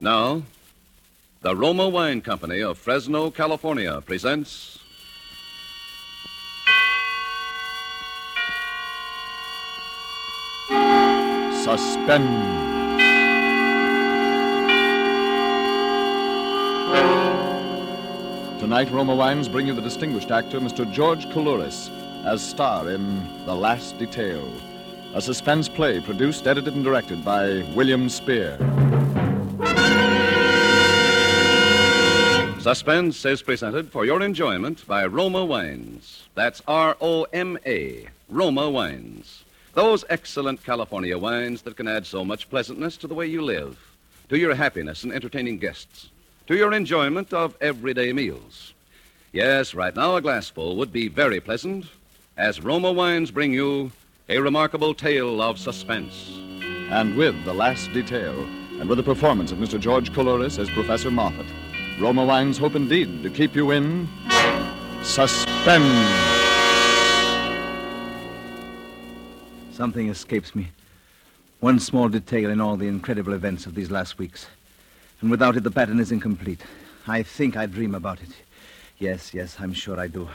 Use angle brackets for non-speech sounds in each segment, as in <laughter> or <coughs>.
Now, the Roma Wine Company of Fresno, California presents. Suspense. Tonight, Roma Wines bring you the distinguished actor, Mr. George Coulouris, as star in The Last Detail, a suspense play produced, edited, and directed by William Spier. Suspense is presented for your enjoyment by Roma Wines. That's R O M A, Roma Wines. Those excellent California wines that can add so much pleasantness to the way you live, to your happiness in entertaining guests, to your enjoyment of everyday meals. Yes, right now a glassful would be very pleasant as Roma Wines bring you a remarkable tale of suspense. And with The Last Detail, and with the performance of Mr. George Coulouris as Professor Moffat, Roma Wines hope indeed to keep you in suspense. Something escapes me. One small detail in all the incredible events of these last weeks. And without it, the pattern is incomplete. I think I dream about it. Yes, yes, I'm sure I do.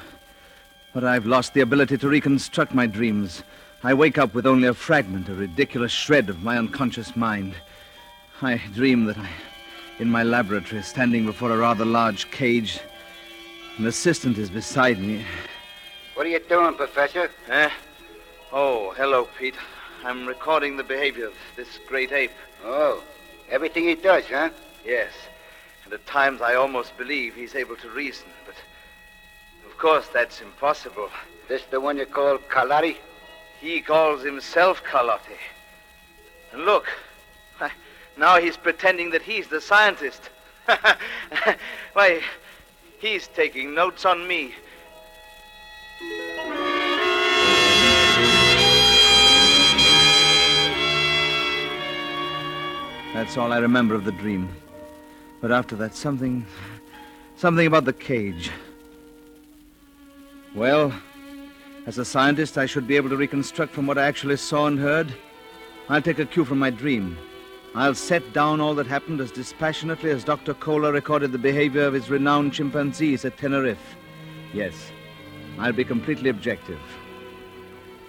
But I've lost the ability to reconstruct my dreams. I wake up with only a fragment, a ridiculous shred of my unconscious mind. I dream that I, in my laboratory, standing before a rather large cage, an assistant is beside me. What are you doing, Professor? Eh? Oh, hello, Pete. I'm recording the behavior of this great ape. Oh, everything he does, huh? Yes. And at times I almost believe he's able to reason, but of course that's impossible. This the one you call Carlotti? He calls himself Carlotti. And look, now he's pretending that he's the scientist. <laughs> Why, he's taking notes on me. That's all I remember of the dream. But after that, something. something about the cage. Well, as a scientist, I should be able to reconstruct from what I actually saw and heard. I'll take a cue from my dream. I'll set down all that happened as dispassionately as Dr. Kohler recorded the behavior of his renowned chimpanzees at Tenerife. Yes, I'll be completely objective.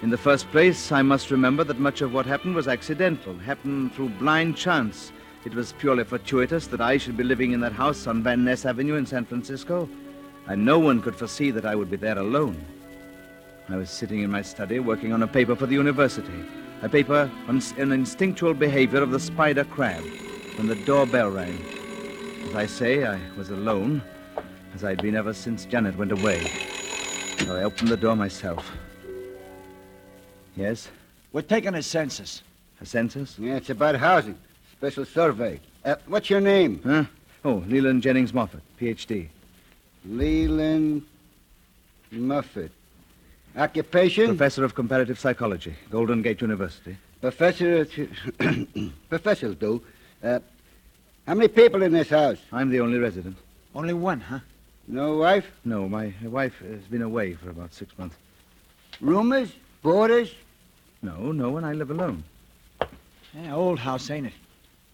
In the first place, I must remember that much of what happened was accidental, happened through blind chance. It was purely fortuitous that I should be living in that house on Van Ness Avenue in San Francisco, and no one could foresee that I would be there alone. I was sitting in my study working on a paper for the university, a paper on an instinctual behavior of the spider crab, when the doorbell rang. As I say, I was alone, as I'd been ever since Janet went away. So I opened the door myself. Yes? We're taking a census. A census? Yeah, it's about housing. Special survey. Uh, what's your name? Huh? Oh, Leland Jennings Moffat, Ph.D. Leland Moffat. Occupation? Professor of Comparative Psychology, Golden Gate University. Professor. <coughs> Professors do. Uh, how many people in this house? I'm the only resident. Only one, huh? No wife? No, my wife has been away for about six months. Roomers? Boarders? No, no one. I live alone. Yeah, old house, ain't it?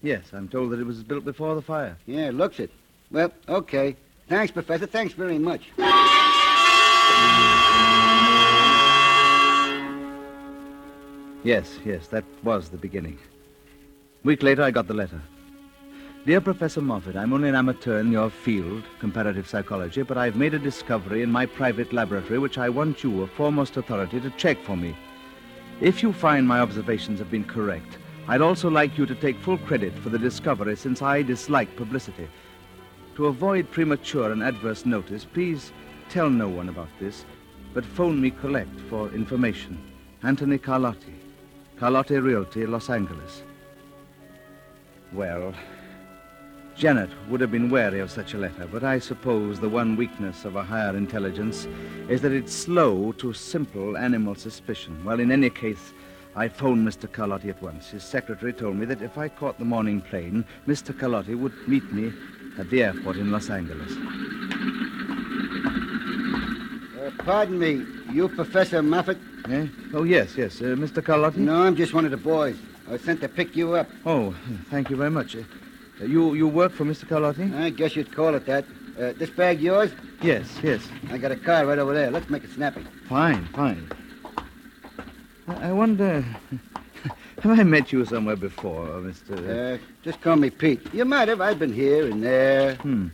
Yes, I'm told that it was built before the fire. Yeah, looks it. Well, okay. Thanks, Professor. Thanks very much. Yes, yes, that was the beginning. A week later, I got the letter. Dear Professor Moffat, I'm only an amateur in your field, comparative psychology, but I've made a discovery in my private laboratory which I want you, a foremost authority, to check for me. If you find my observations have been correct, I'd also like you to take full credit for the discovery since I dislike publicity. To avoid premature and adverse notice, please tell no one about this, but phone me collect for information. Anthony Carlotti, Carlotti Realty, Los Angeles. Well, Janet would have been wary of such a letter, but I suppose the one weakness of a higher intelligence is that it's slow to simple animal suspicion. Well, in any case, I phoned Mr. Carlotti at once. His secretary told me that if I caught the morning plane, Mr. Carlotti would meet me at the airport in Los Angeles. Uh, pardon me, you Professor Moffat? Eh? Oh, yes, yes. Uh, Mr. Carlotti? No, I'm just one of the boys. I was sent to pick you up. Oh, thank you very much. Uh, Uh, You you work for Mr. Carlotti? I guess you'd call it that. Uh, this bag yours? Yes, yes. I got a car right over there. Let's make it snappy. Fine, fine. I I wonder. <laughs> Have I met you somewhere before, Mr. Uh, just call me Pete. You might have. I've been here and there. Hmm.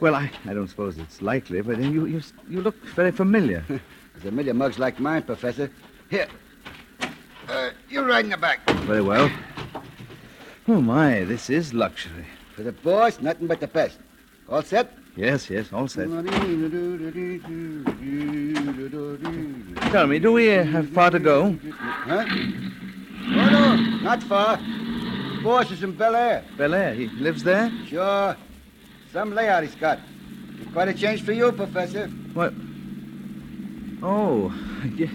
Well, I, I don't suppose it's likely, but you you you look very familiar. <laughs> There's a million mugs like mine, Professor. Here. Uh, you ride in the back. very well. Oh my, this is luxury. For the boss, nothing but the best. All set? Yes, yes, all set. Tell me, do we uh, have far to go? Huh? Oh, no, not far. The Boss is in Bel Air. Bel Air. He lives there. Sure. Some layout he's got. Quite a change for you, Professor. What? Oh, yeah.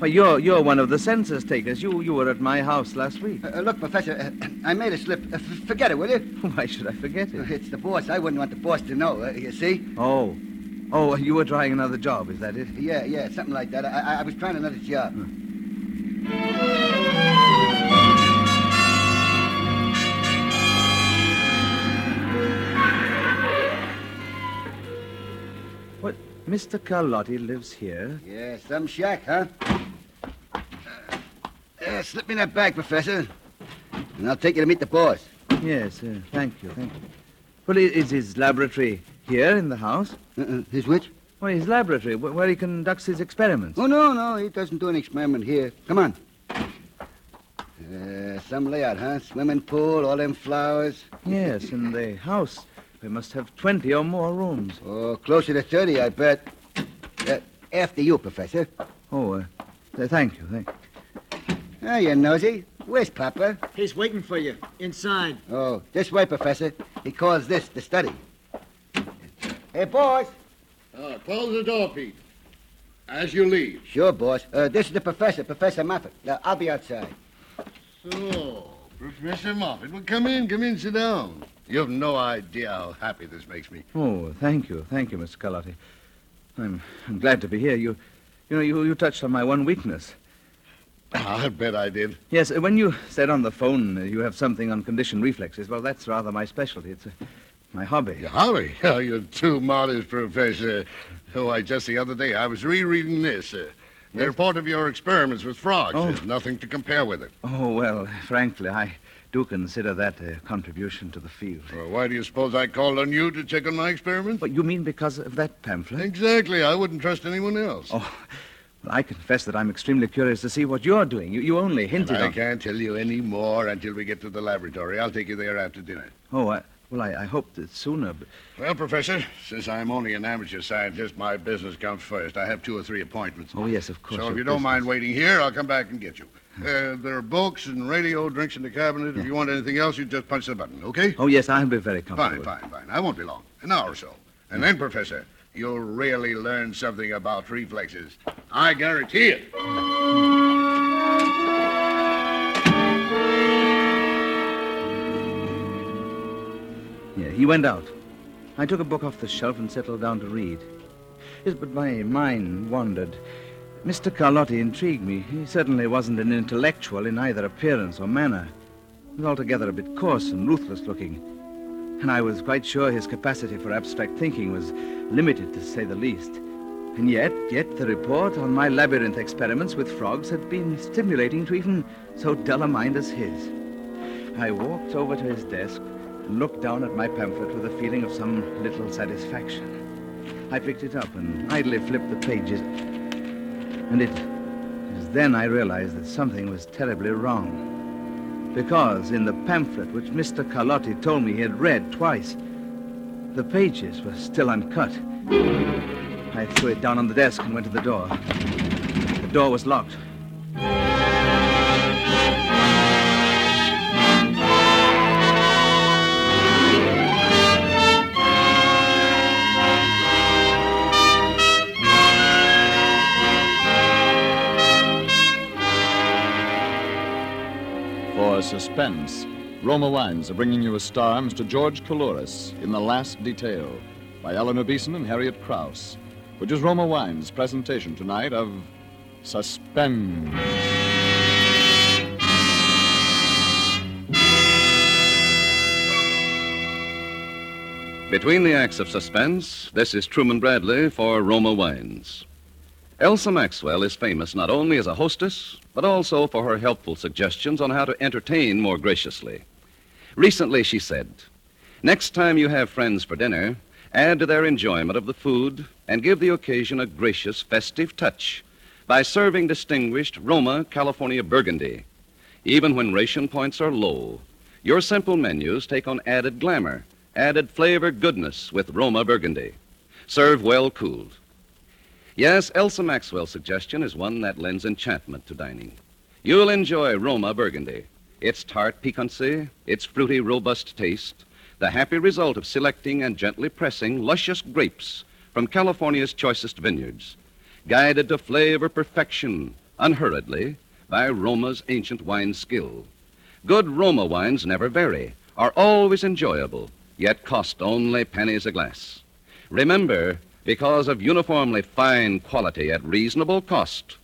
Well, you're you're one of the census takers. You you were at my house last week. Uh, look, Professor, uh, I made a slip. Uh, forget it, will you? <laughs> Why should I forget it? It's the boss. I wouldn't want the boss to know, uh, you see? Oh, oh, you were trying another job. Is that it? Yeah, yeah, something like that. I, I, I was trying another job. Mr. Carlotti lives here. Yeah, some shack, huh? Uh, uh, slip me that bag, Professor. And I'll take you to meet the boss. Yes, uh, thank you, thank you. Well, is his laboratory here in the house? Uh-uh. His which? Well, his laboratory, where he conducts his experiments. Oh, no, no, he doesn't do an experiment here. Come on. Uh, some layout, huh? Swimming pool, all them flowers. Yes, in the house. We must have 20 or more rooms. Oh, closer to 30, I bet. Uh, after you, Professor. Oh, uh, th- thank you, thank you. Ah, you nosy. Where's Papa? He's waiting for you inside. Oh, this way, Professor. He calls this the study. Hey, boss. Uh, close the door, Pete. As you leave. Sure, boss. Uh, this is the professor, Professor Moffat. Now, I'll be outside. So, Professor Moffat, well, come in, come in, sit down. You have no idea how happy this makes me. Oh, thank you, thank you, Mr. Carlotti. I'm, I'm glad to be here. You, you know, you, you touched on my one weakness. I bet I did. Yes, uh, when you said on the phone uh, you have something on conditioned reflexes, well, that's rather my specialty. It's uh, my hobby. Yeah, Holly, <laughs> oh, you're too modest, Professor. Oh, I just the other day I was rereading this. Uh, the Yes? report of your experiments with frogs. Oh. There's nothing to compare with it. Oh, well, frankly, I do consider that a contribution to the field. Well, why do you suppose I called on you to check on my experiments? But you mean because of that pamphlet? Exactly. I wouldn't trust anyone else. Oh, well, I confess that I'm extremely curious to see what you're doing. You, you only hinted I on... can't tell you any more until we get to the laboratory. I'll take you there after dinner. Oh, I, well, I, I hoped that sooner, but... Well, Professor, since I'm only an amateur scientist, my business comes first. I have two or three appointments. Oh, yes, of course. so if you don't mind waiting here, I'll come back and get you. Uh, there are books and radio, drinks in the cabinet. If you want anything else, you just punch the button, okay? Oh, yes, I'll be very comfortable. Fine, fine, fine. I won't be long. An hour or so. And then, Professor, you'll really learn something about reflexes. I guarantee it. Yeah, he went out. I took a book off the shelf and settled down to read. Yes, but my mind wandered. Mr. Carlotti intrigued me. He certainly wasn't an intellectual in either appearance or manner. He was altogether a bit coarse and ruthless looking. And I was quite sure his capacity for abstract thinking was limited, to say the least. And yet, yet the report on my labyrinth experiments with frogs had been stimulating to even so dull a mind as his. I walked over to his desk and looked down at my pamphlet with a feeling of some little satisfaction. I picked it up and idly flipped the pages. And it was then I realized that something was terribly wrong. Because in the pamphlet which Mr. Carlotti told me he had read twice, the pages were still uncut. I threw it down on the desk and went to the door. The door was locked. Suspense, Roma Wines are bringing you a star, Mr. George Coulouris, in The Last Detail, by Eleanor Beeson and Harriet Krause, which is Roma Wines' presentation tonight of Suspense. Between the acts of suspense, this is Truman Bradley for Roma Wines. Elsa Maxwell is famous not only as a hostess, but also for her helpful suggestions on how to entertain more graciously. Recently, she said, Next time you have friends for dinner, add to their enjoyment of the food and give the occasion a gracious, festive touch by serving distinguished Roma California Burgundy. Even when ration points are low, your simple menus take on added glamour, added flavor goodness with Roma Burgundy. Serve well cooled. Yes, Elsa Maxwell's suggestion is one that lends enchantment to dining. You'll enjoy Roma Burgundy. Its tart piquancy, its fruity, robust taste, the happy result of selecting and gently pressing luscious grapes from California's choicest vineyards, guided to flavor perfection unhurriedly by Roma's ancient wine skill. Good Roma wines never vary, are always enjoyable, yet cost only pennies a glass. Remember, because of uniformly fine quality at reasonable cost,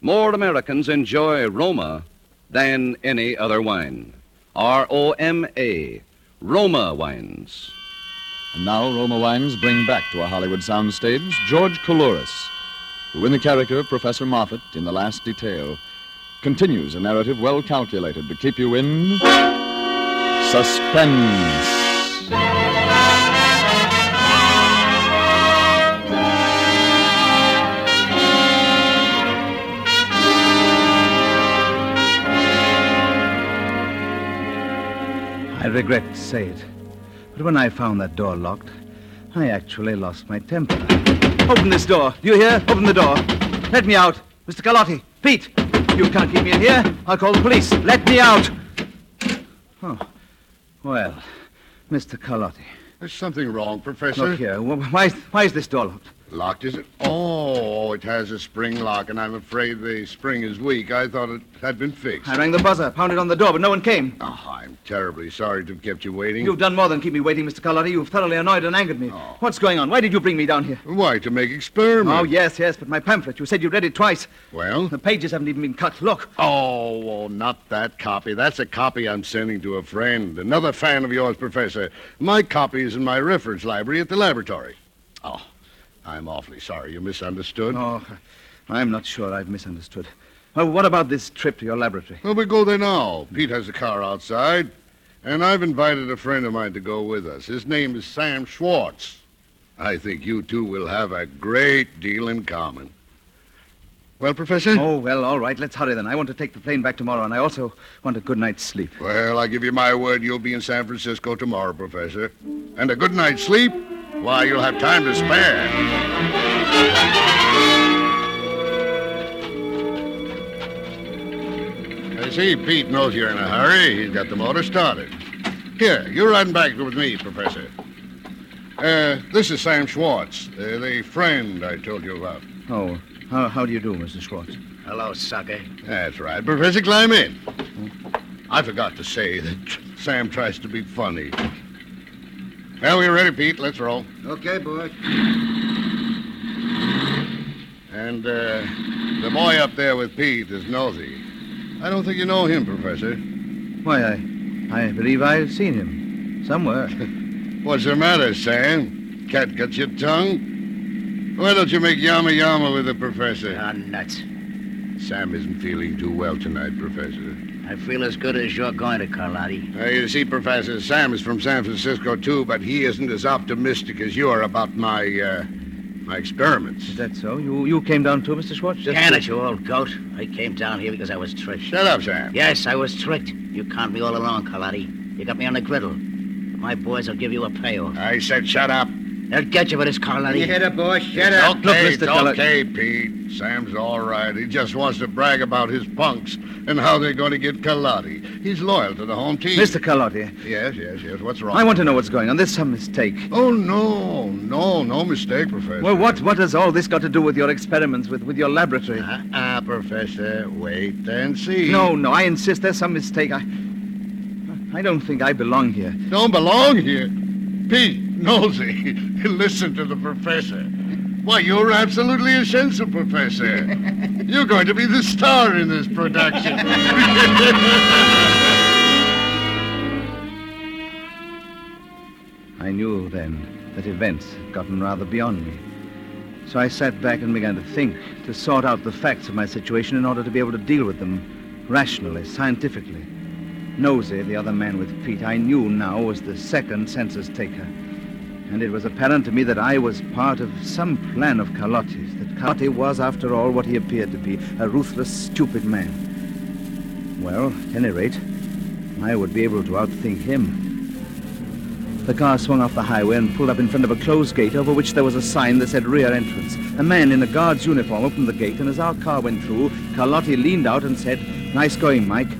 more Americans enjoy Roma than any other wine. R O M A, Roma wines. And now Roma Wines bring back to a Hollywood soundstage George Coulouris, who, in the character of Professor Moffat in The Last Detail, continues a narrative well calculated to keep you in suspense. Regret to say it, but when I found that door locked, I actually lost my temper. Open this door. Do you hear? Open the door. Let me out. Mr. Carlotti. Pete. You can't keep me in here. I'll call the police. Let me out. Oh. Well, Mr. Carlotti. There's something wrong, Professor. Look here. Why why is this door locked? Locked, is it? Oh, it has a spring lock, and I'm afraid the spring is weak. I thought it had been fixed. I rang the buzzer, pounded on the door, but no one came. Oh, I'm terribly sorry to have kept you waiting. You've done more than keep me waiting, Mr. Carlotti. You've thoroughly annoyed and angered me. Oh. What's going on? Why did you bring me down here? Why, to make experiments. Oh, yes, yes, but my pamphlet. You said you'd read it twice. Well? The pages haven't even been cut. Look. Oh, oh, not that copy. That's a copy I'm sending to a friend. Another fan of yours, Professor. My copy is in my reference library at the laboratory. Oh, I'm awfully sorry you misunderstood. Oh, I'm not sure I've misunderstood. Well, what about this trip to your laboratory? Well, we go there now. Pete has a car outside, and I've invited a friend of mine to go with us. His name is Sam Schwartz. I think you two will have a great deal in common. Well, Professor? Oh, well, all right. Let's hurry then. I want to take the plane back tomorrow, and I also want a good night's sleep. Well, I give you my word you'll be in San Francisco tomorrow, Professor. And a good night's sleep? Why, you'll have time to spare. I see Pete knows you're in a hurry. He's got the motor started. Here, you're riding back with me, Professor. Uh, this is Sam Schwartz, uh, the friend I told you about. Oh, how, how do you do, Mr. Schwartz? Hello, sucker. That's right. Professor, climb in. I forgot to say that Sam tries to be funny. Well, we're ready, Pete. Let's roll. Okay, boys. And uh, the boy up there with Pete is Nosy. I don't think you know him, Professor. Why, I, I believe I've seen him somewhere. <laughs> What's the matter, Sam? Cat got your tongue? Why don't you make yama yama with the professor? Ah, nuts. Sam isn't feeling too well tonight, Professor. I feel as good as you're going to, Carlotti. Uh, you see, Professor, Sam is from San Francisco, too, but he isn't as optimistic as you are about my, uh, my experiments. Is that so? You you came down too, Mr. Schwartz? Just Can to- it, you old goat. I came down here because I was tricked. Shut up, Sam. Yes, I was tricked. You conned me all along, Carlotti. You got me on the griddle. My boys will give you a payoff. I said shut up. They'll get you for this, Carlotti. You hit it, boy. Shut It's up. okay, Look, Mr. it's Teller- okay, Pete. Sam's all right. He just wants to brag about his punks and how they're going to get Carlotti. He's loyal to the home team. Mr. Carlotti, Yes, yes, yes. What's wrong? I want to know what's going on. There's some mistake. Oh, no, no, no mistake, Professor. Well, what, what has all this got to do with your experiments, with, with your laboratory? Ah, Professor, wait and see. No, no, I insist there's some mistake. I, I don't think I belong here. Don't belong here. Pete, nosy, listen to the professor. Why, you're absolutely essential, Professor. You're going to be the star in this production. I knew then that events had gotten rather beyond me. So I sat back and began to think, to sort out the facts of my situation in order to be able to deal with them rationally, scientifically. Nosey, the other man with Pete, I knew now was the second census taker. And it was apparent to me that I was part of some plan of Carlotti's, that Carlotti was, after all, what he appeared to be, a ruthless, stupid man. Well, at any rate, I would be able to outthink him. The car swung off the highway and pulled up in front of a closed gate over which there was a sign that said rear entrance. A man in a guard's uniform opened the gate, and as our car went through, Carlotti leaned out and said, Nice going, Mike.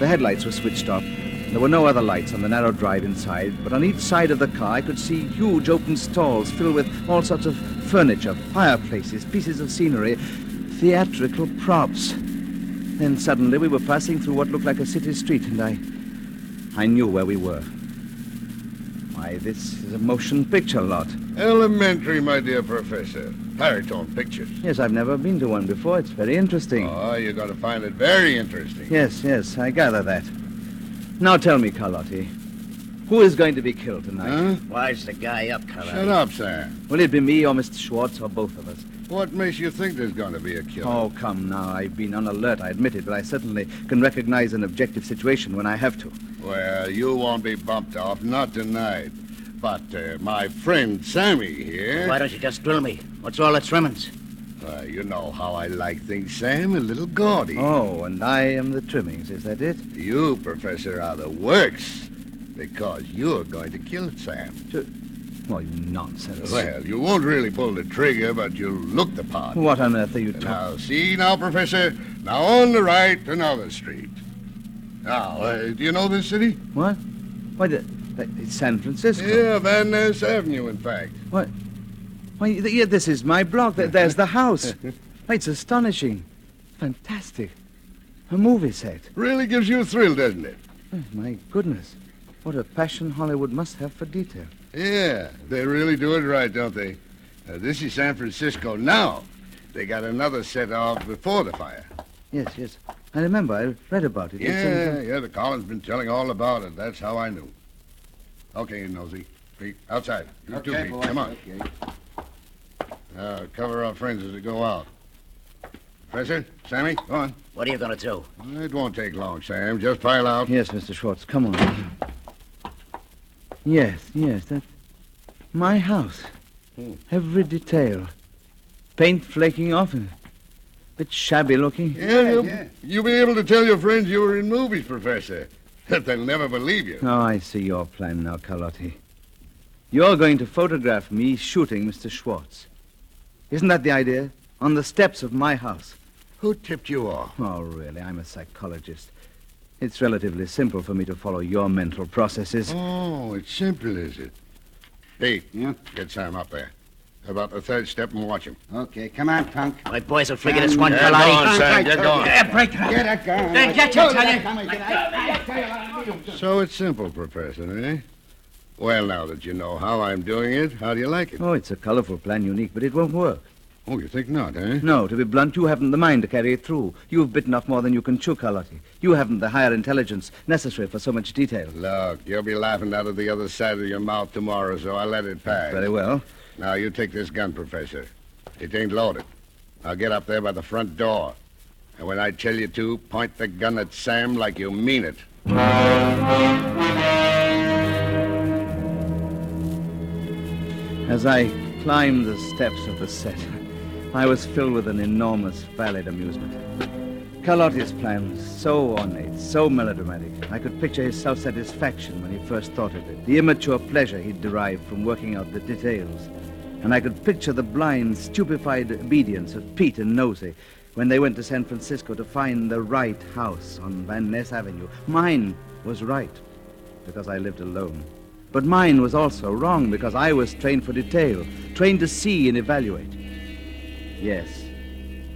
The headlights were switched off. There were no other lights on the narrow drive inside, but on each side of the car I could see huge open stalls filled with all sorts of furniture, fireplaces, pieces of scenery, theatrical props. Then suddenly we were passing through what looked like a city street, and I. I knew where we were. Why, this is a motion picture lot. Elementary, my dear professor. Paratone pictures. Yes, I've never been to one before. It's very interesting. Ah, oh, you're going to find it very interesting. Yes, yes, I gather that. Now tell me, Carlotti, who is going to be killed tonight? Huh? Wise the guy up, Carlotti. Shut up, sir. Will it be me or Mr. Schwartz or both of us? What makes you think there's going to be a killer? Oh, come now. I've been on alert, I admit it, but I certainly can recognize an objective situation when I have to. Well, you won't be bumped off, not tonight. But uh, my friend Sammy here. Why don't you just drill me? What's all the trimmings? Uh, you know how I like things, Sam. A little gaudy. Oh, and I am the trimmings, is that it? You, Professor, are the works. Because you're going to kill Sam. Well, you nonsense. Well, you won't really pull the trigger, but you'll look the part. What on earth are you talking Now, see now, Professor. Now, on the right, another street. Now, uh, do you know this city? What? Why, the, the- it's San Francisco. Yeah, Van Ness Avenue, in fact. Why, th- yeah, this is my block. Th- There's the house. Why, <laughs> it's astonishing. Fantastic. A movie set. Really gives you a thrill, doesn't it? Oh, my goodness. What a passion Hollywood must have for detail. Yeah, they really do it right, don't they? Uh, this is San Francisco now. They got another set off before the fire. Yes, yes. I remember. I read about it. It's in- Yeah, yeah, the Collins been telling all about it. That's how I knew. Okay, Nosey. Pete, outside. You too, Pete. Come on. Uh, cover our friends as we go out. Professor, Sammy, go on. What are you going to do? It won't take long, Sam. Just pile out. Yes, Mr. Schwartz. Come on. Yes, yes. That's my house. Hmm. Every detail. Paint flaking off and a bit shabby looking. Yeah, you'll, you'll be able to tell your friends you were in movies, Professor. <laughs> They'll never believe you. Oh, I see your plan now, Carlotti. You're going to photograph me shooting Mr. Schwartz. Isn't that the idea? On the steps of my house. Who tipped you off? Oh, really? I'm a psychologist. It's relatively simple for me to follow your mental processes. Oh, it's simple, is it? Pete, Yeah? get Sam up there. About the third step and watch him. Okay, come on, punk. My boys will figure this one, Get Carlotti. going, Sam. Get going. Yeah, break it. Get a gun. Then get you, tell you. Come on, get out. So it's simple, Professor, eh? Well, now that you know how I'm doing it, how do you like it? Oh, it's a colorful plan, unique, but it won't work. Oh, you think not, eh? No, to be blunt, you haven't the mind to carry it through. You've bitten off more than you can chew, Carlotti. You haven't the higher intelligence necessary for so much detail. Look, you'll be laughing out of the other side of your mouth tomorrow, so I'll let it pass. Very well. Now, you take this gun, Professor. It ain't loaded. I'll get up there by the front door. And when I tell you to, point the gun at Sam like you mean it. As I climbed the steps of the set, I was filled with an enormous, valid amusement. Carlotti's plan was so ornate, so melodramatic. I could picture his self-satisfaction when he first thought of it, the immature pleasure he'd derived from working out the details. And I could picture the blind, stupefied obedience of Pete and Nosey when they went to San Francisco to find the right house on Van Ness Avenue. Mine was right because I lived alone. But mine was also wrong because I was trained for detail, trained to see and evaluate. Yes,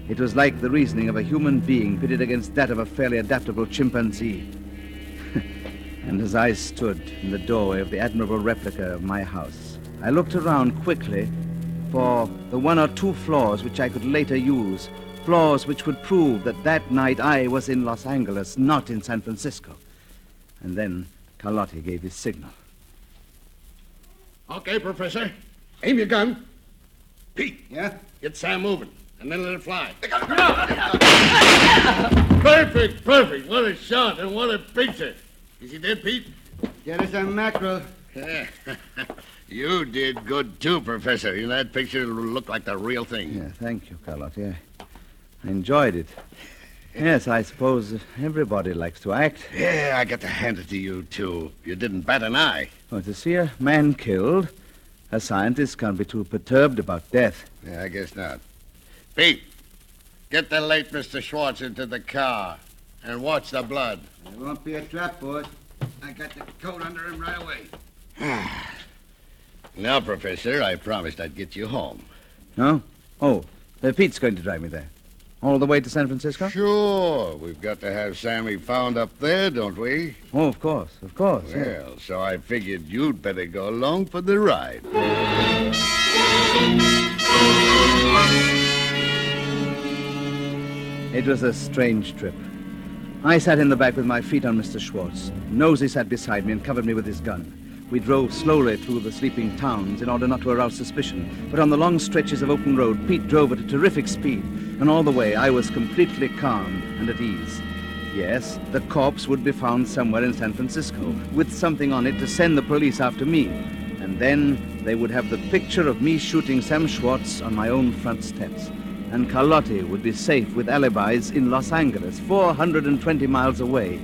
it was like the reasoning of a human being pitted against that of a fairly adaptable chimpanzee. <laughs> and as I stood in the doorway of the admirable replica of my house, I looked around quickly for the one or two flaws which I could later use, flaws which would prove that that night I was in Los Angeles, not in San Francisco. And then Carlotti gave his signal. Okay, Professor. Aim your gun. Pete, Yeah? get Sam moving, and then let it fly. <laughs> perfect, perfect. What a shot and what a picture. Is he dead, Pete? Get us a mackerel. Yeah. <laughs> you did good too, Professor. In that picture, it'll look like the real thing. Yeah, thank you, Carlotti. Yeah. I enjoyed it. Yes, I suppose everybody likes to act. Yeah, I got to hand it to you too. You didn't bat an eye. Well, to see a man killed, a scientist can't be too perturbed about death. Yeah, I guess not. Pete, get the late Mr. Schwartz into the car and watch the blood. It won't be a trap, boys. I got the coat under him right away. <sighs> Now, Professor, I promised I'd get you home. No? Oh, uh, Pete's going to drive me there. All the way to San Francisco? Sure. We've got to have Sammy found up there, don't we? Oh, of course, of course. yeah. Well, so I figured you'd better go along for the ride. It was a strange trip. I sat in the back with my feet on Mr. Schwartz. Nosey sat beside me and covered me with his gun. We drove slowly through the sleeping towns in order not to arouse suspicion. But on the long stretches of open road, Pete drove at a terrific speed. And all the way, I was completely calm and at ease. Yes, the corpse would be found somewhere in San Francisco, with something on it to send the police after me. And then they would have the picture of me shooting Sam Schwartz on my own front steps. And Carlotti would be safe with alibis in Los Angeles, 420 miles away.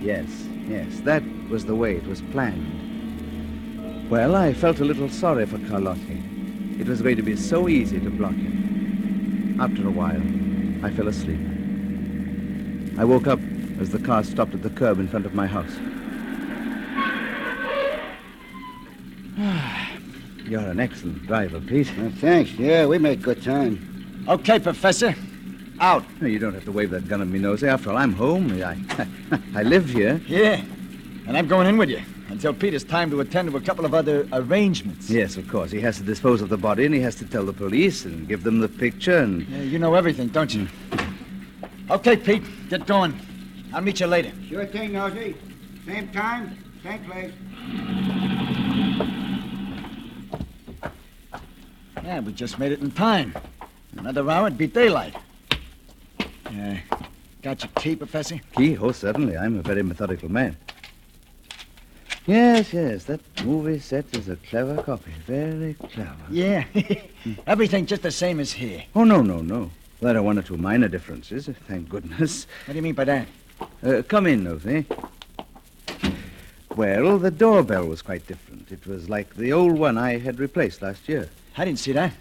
Yes, yes, that was the way it was planned. Well, I felt a little sorry for Carlotti. It was going to be so easy to block him. After a while, I fell asleep. I woke up as the car stopped at the curb in front of my house. <sighs> You're an excellent driver, Pete. Well, thanks. Yeah, we make good time. Okay, Professor. Out. No, you don't have to wave that gun at me, Nosey. After all, I'm home. I, <laughs> I live here. Yeah. And I'm going in with you until Pete has time to attend to a couple of other arrangements. Yes, of course. He has to dispose of the body, and he has to tell the police and give them the picture, and Yeah, you know everything, don't you? Okay, Pete, get going. I'll meet you later. Sure thing, Nosey. Same time, same place. Yeah, we just made it in time. Another hour, it'd be daylight. Yeah. Got your key, Professor? key. Oh, certainly. I'm a very methodical man. Yes, yes. That movie set is a clever copy. Very clever. Yeah. <laughs> everything just the same as here. Oh, no, no, no. There are one or two minor differences, thank goodness. What do you mean by that? Uh, come in, Nosey. Well, the doorbell was quite different. It was like the old one I had replaced last year. I didn't see that.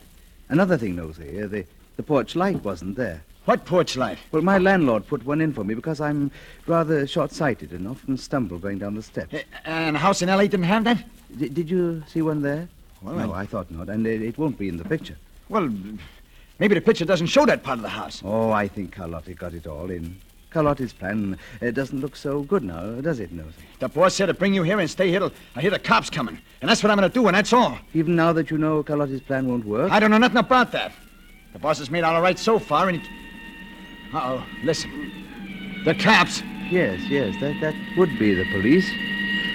Another thing, Nosey, uh, the, the porch light wasn't there. What porch light? Well, my landlord put one in for me because I'm rather short-sighted and often stumble going down the steps. Uh, and a house in L.A. didn't have that? D- did you see one there? Well, no, I- I thought not, and it, it won't be in the picture. Well, maybe the picture doesn't show that part of the house. Oh, I think Carlotti got it all in. Carlotti's plan uh, doesn't look so good now, does it, Nosey? The boss said to bring you here and stay here till I hear the cops coming. And that's what I'm going to do, and that's all. Even now that you know Carlotti's plan won't work? I don't know nothing about that. The boss has made all right so far, and he... Uh-oh, listen. The cops. Yes, yes, that, that would be the police.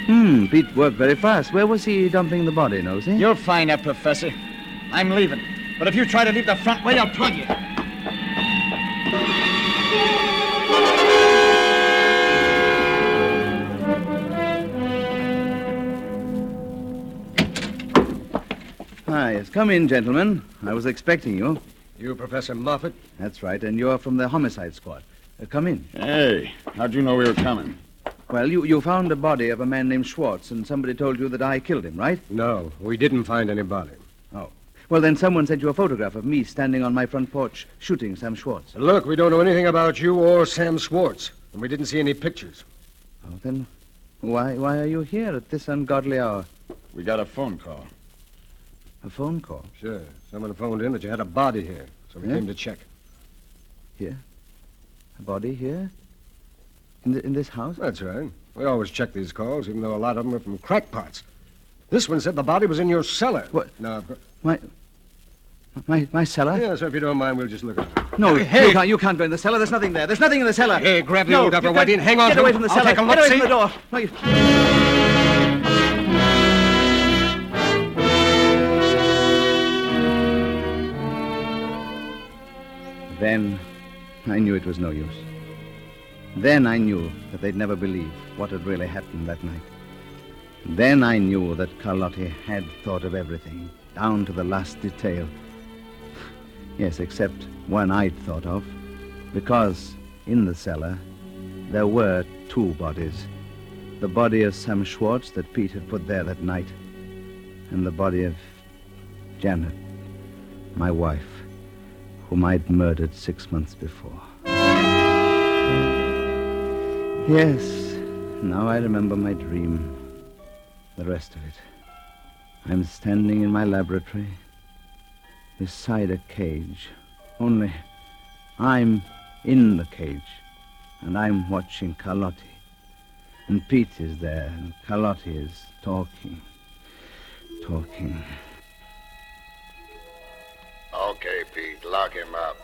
Hmm, Pete worked very fast. Where was he dumping the body, Nosey? You'll find that, Professor. I'm leaving. But if you try to leave the front way, I'll plug you. Ah, yes. Come in, gentlemen. I was expecting you. You, Professor Moffat? That's right, and you're from the homicide squad. Uh, come in. Hey, how'd you know we were coming? Well, you, you found the body of a man named Schwartz, and somebody told you that I killed him, right? No, we didn't find any body. Oh. Well, then someone sent you a photograph of me standing on my front porch shooting Sam Schwartz. Look, we don't know anything about you or Sam Schwartz, and we didn't see any pictures. Oh, then why, why are you here at this ungodly hour? We got a phone call. A phone call? Sure, someone phoned in that you had a body here, so we Yeah? came to check. Here? A body here? In, the, in this house? That's right. We always check these calls, even though a lot of them are from crackpots. This one said the body was in your cellar. What? No, of course- My, my, my cellar? yeah, so if you don't mind, we'll just look at it. No, Hey. you, can't, you can't go in the cellar. There's nothing there. There's nothing in the cellar. Hey, grab the no, old upper you can't- Whitey and hang on Get away from the I'll cellar. take a Get look, away see? from the door. No, you... Then I knew it was no use. Then I knew that they'd never believe what had really happened that night. Then I knew that Carlotti had thought of everything, down to the last detail. Yes, except one I'd thought of, because in the cellar there were two bodies. The body of Sam Schwartz that Pete had put there that night, and the body of Janet, my wife, whom I'd murdered six months before. Yes, now I remember my dream. The rest of it. I'm standing in my laboratory beside a cage. Only I'm in the cage, and I'm watching Carlotti. And Pete is there, and Carlotti is talking. Talking. Okay, Pete, lock him up.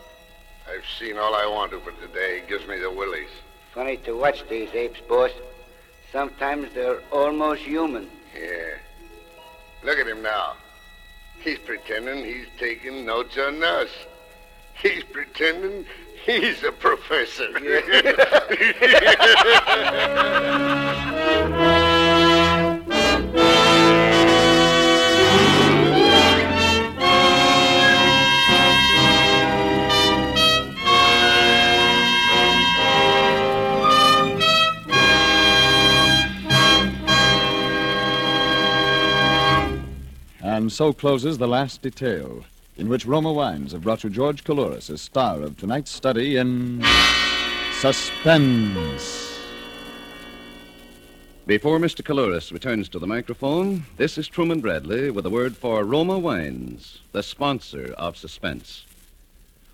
I've seen all I want to for today. He gives me the willies. Funny to watch these apes, boss. Sometimes they're almost human. Yeah. Look at him now. He's pretending he's taking notes on us. He's pretending he's a professor. <laughs> <laughs> And so closes the last detail, in which Roma Wines have brought you George Coulouris as star of tonight's study in Suspense. Before Mr. Coulouris returns to the microphone, this is Truman Bradley with a word for Roma Wines, the sponsor of Suspense.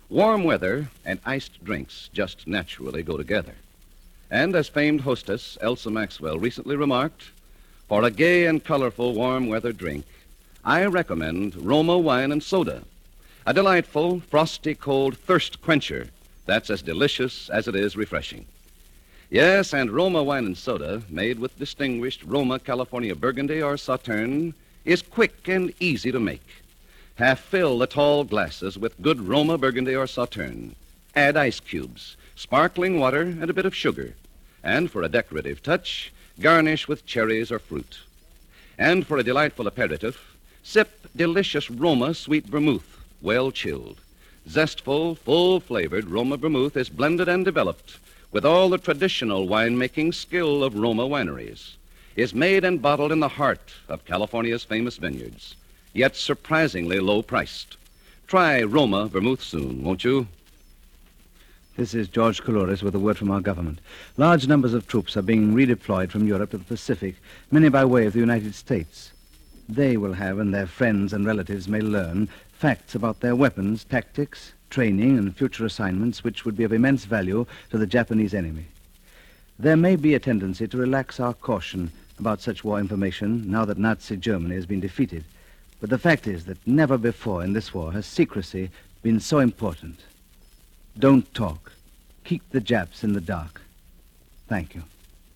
Warm weather and iced drinks just naturally go together. And as famed hostess Elsa Maxwell recently remarked, for a gay and colorful warm weather drink, I recommend Roma Wine and Soda, a delightful, frosty, cold thirst quencher that's as delicious as it is refreshing. Yes, and Roma Wine and Soda, made with distinguished Roma California Burgundy or Sauterne, is quick and easy to make. Half fill the tall glasses with good Roma Burgundy or Sauterne. Add ice cubes, sparkling water, and a bit of sugar. And for a decorative touch, garnish with cherries or fruit. And for a delightful aperitif, sip delicious Roma sweet vermouth, well chilled. Zestful, full flavored Roma vermouth is blended and developed with all the traditional winemaking skill of Roma wineries. Is made and bottled in the heart of California's famous vineyards, yet surprisingly low priced. Try Roma vermouth soon, won't you? This is George Coulouris with a word from our government. Large numbers of troops are being redeployed from Europe to the Pacific, many by way of the United States. They will have, and their friends and relatives may learn, facts about their weapons, tactics, training, and future assignments which would be of immense value to the Japanese enemy. There may be a tendency to relax our caution about such war information now that Nazi Germany has been defeated. But the fact is that never before in this war has secrecy been so important. Don't talk. Keep the Japs in the dark. Thank you.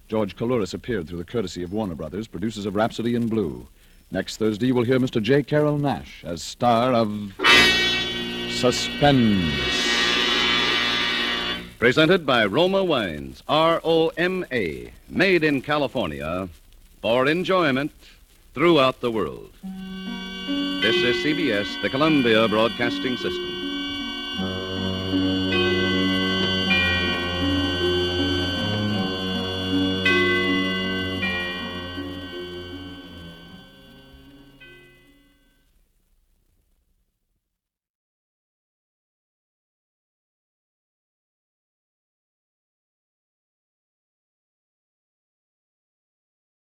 George Coulouris appeared through the courtesy of Warner Brothers, producers of Rhapsody in Blue. Next Thursday, you will hear Mr. J. Carrol Naish as star of Suspense. Presented by Roma Wines, R O M A, made in California for enjoyment throughout the world. This is CBS, the Columbia Broadcasting System.